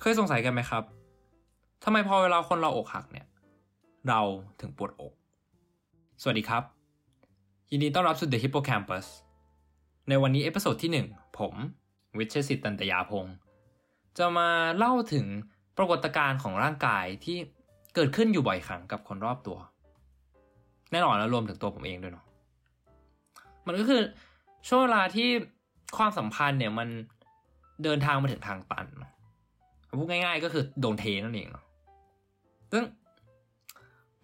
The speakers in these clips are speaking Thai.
เคยสงสัยกันไหมครับทำไมพอเวลาคนเราอกหักเนี่ย เราถึงปวดอก สวัสดีครับ ยินดีต้อนรับสู่ The Hippocampus ในวันนี้ episode ที่ 1 ผม วิเชสิตตันตยาพงศ์จะมาเล่าถึงปรากฏการณ์ของร่างกายที่เกิดขึ้นอยู่บ่อยครั้งกับคนรอบตัว แน่นอนแล้วรวมถึงตัวผมเองด้วยเนาะมันก็คือช่วงเวลาที่ความสัมพันธ์เนี่ยมันเดินทางมาถึงทางตันเนาะ พูดง่าย ๆ ก็คือโดนเทนั่นเองเนาะซึ่ง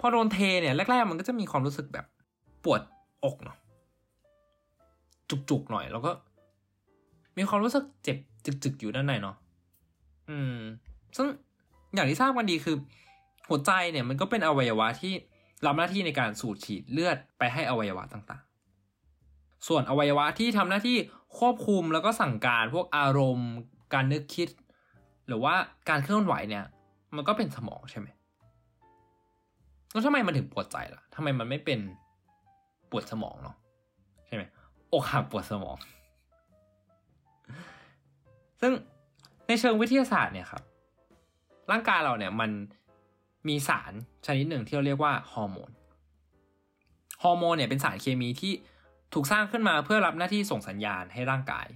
พอโดนเทเนี่ยแรกๆมันก็จะมีความรู้สึกแบบปวดอกเนาะจุกๆหน่อยแล้วก็ มีความรู้สึกเจ็บจึกๆอยู่ด้านในเนาะอืม ซึ่งอย่างที่ทราบกันดีคือ หัวใจเนี่ยมันก็เป็นอวัยวะที่รับหน้าที่ในการสูดฉีดเลือดไปให้อวัยวะต่างๆ ส่วนอวัยวะที่ทำหน้าที่ควบคุมแล้วก็สั่งการพวกอารมณ์ การนึกคิด หรือว่าการเคลื่อนไหวเนี่ย มันก็เป็นสมองใช่ไหมแล้วทำไมมันถึงปวดใจล่ะทำไมมันไม่เป็นปวดสมองเนาะใช่ไหมอกหักปวดสมอง ซึ่งในเชิงวิทยาศาสตร์เนี่ยครับ ร่างกายเราเนี่ยมันมีสารชนิดหนึ่งที่เราเรียกว่าฮอร์โมน ฮอร์โมนเนี่ยเป็นสารเคมีที่ถูกสร้างขึ้นมาเพื่อรับหน้าที่ส่งสัญญาณให้ร่างกาย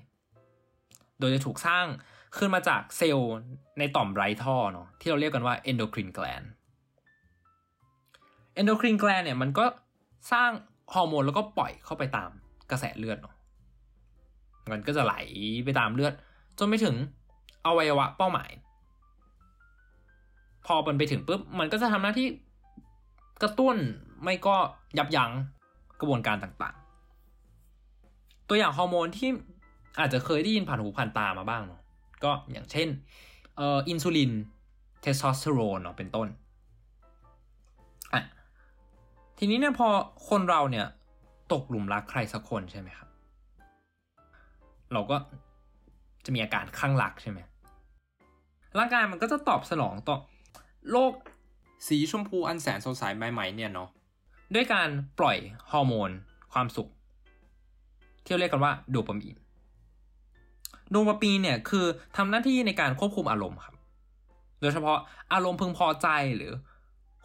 โดยจะถูกสร้าง ขึ้นมาจากเซลล์ในต่อมไร้ท่อเนาะที่เราเรียกกันว่า endocrine gland endocrine gland เนี่ยมันก็สร้างฮอร์โมนแล้วก็ปล่อยเข้าไปตามกระแสเลือดเนาะมันก็จะไหลไปตามเลือด จนไปถึงอวัยวะเป้าหมาย พอมันไปถึงปุ๊บมันก็จะทำหน้าที่กระตุ้นไม่ก็ยับยั้งกระบวนการต่างๆ ตัวอย่างฮอร์โมนที่อาจจะเคยได้ยินผ่านหูผ่านตามาบ้างเนาะ ก็อย่างเช่นเอ่ออินซูลินเทสโทสเตอโรนเนาะเป็นต้นอะทีนี้เนี่ยพอคนเราเนี่ยตกหลุมรักใครสักคนใช่ไหมครับ เราก็จะมีอาการข้างรักใช่ไหมร่างกายมันก็จะตอบสนองต่อโลกสีชมพูอันแสนสดใสใหม่ๆเนี่ยเนาะด้วยการปล่อยฮอร์โมนความสุข ที่เรียกกันว่าโดปามีน โดปามีนเนี่ยคือทำหน้าที่ในการควบคุมอารมณ์ครับ โดยเฉพาะอารมณ์พึงพอใจหรือ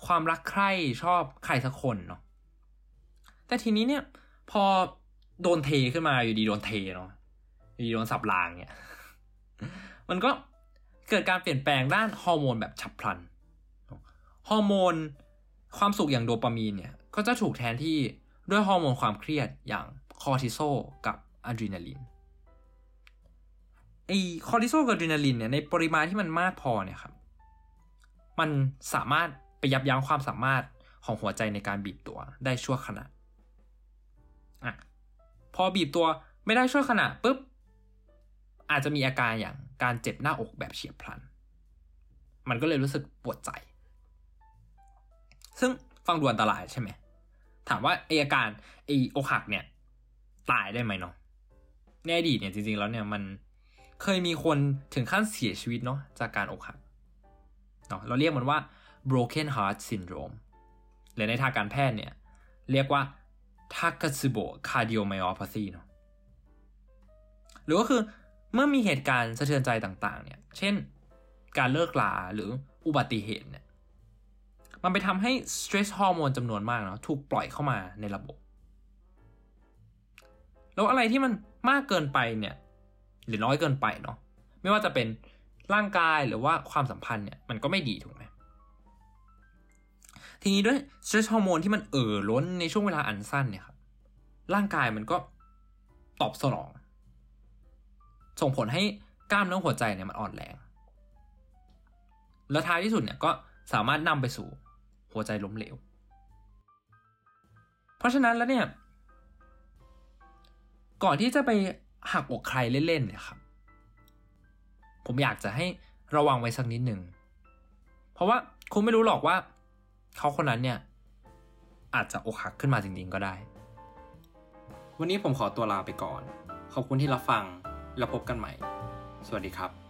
ความรักใคร่ชอบใครสักคนเนาะแต่ทีนี้เนี่ยพอโดนเทขึ้นมาอยู่ดีโดนเทเนาะอยู่ดีโดนสับรางเนี่ย มันก็เกิดการเปลี่ยนแปลงด้านฮอร์โมนแบบฉับพลันฮอร์โมนความสุขอย่างโดปามีนเนี่ยก็จะถูกแทนที่ด้วยฮอร์โมนความเครียดอย่างคอร์ติซอลกับอะดรีนาลิน ไอคอร์ติซอลกับอะดรีนาลินเนี่ยในปริมาณที่มันมากพอเนี่ยครับมันสามารถไปยับยั้งความสามารถของหัวใจในการบีบตัวได้ชั่วขณะอะพอบีบตัวไม่ได้ชั่วขณะปุ๊บอาจจะมีอาการอย่างการเจ็บหน้าอกแบบเฉียบพลัน มันก็เลยรู้สึกปวดใจ ซึ่งฟังดูอันตรายใช่ไหม ถามว่าไออาการไออกหักเนี่ยตายได้ไหมเนาะในอดีตเนี่ยจริงๆแล้วเนี่ยมัน เคยมีคนถึงขั้นเสียชีวิตเนาะจากการอกหักเนาะเราเรียกมันว่า broken heart syndrome หรือในทางการแพทย์เนี่ย เรียกว่า Takotsubo cardiomyopathy เนาะหรือก็คือเมื่อมีเหตุการณ์สะเทือนใจต่างๆ เนี่ย เช่น การเลิกลาหรืออุบัติเหตุเนี่ย มันไปทำให้ stress hormone จำนวนมากเนาะถูกปล่อยเข้ามาในระบบ แล้วอะไรที่มันมากเกินไปเนี่ย หรือน้อยเกินไปเนาะไม่ว่าจะเป็นร่างกายหรือว่าความสัมพันธ์เนี่ยมันก็ไม่ดีถูกไหมทีนี้ด้วยสเตรสฮอร์โมนที่มันเอ่อล้นในช่วงเวลาอันสั้นเนี่ยครับร่างกายมันก็ตอบสนอง ส่งผลให้กล้ามเนื้อหัวใจเนี่ยมันอ่อนแรง แล้วท้ายที่สุดเนี่ยก็สามารถนำไปสู่หัวใจล้มเหลว เพราะฉะนั้นแล้วเนี่ย ก่อนที่จะไป หักอกใครเล่นๆเนี่ยครับ ผมอยากจะให้ระวังไว้สักนิดหนึ่ง เพราะว่าคุณไม่รู้หรอกว่า เขาคนนั้นเนี่ย อาจจะอกหักขึ้นมาจริงๆก็ได้ วันนี้ผมขอตัวลาไปก่อน ขอบคุณที่รับฟัง แล้วพบกันใหม่ สวัสดีครับ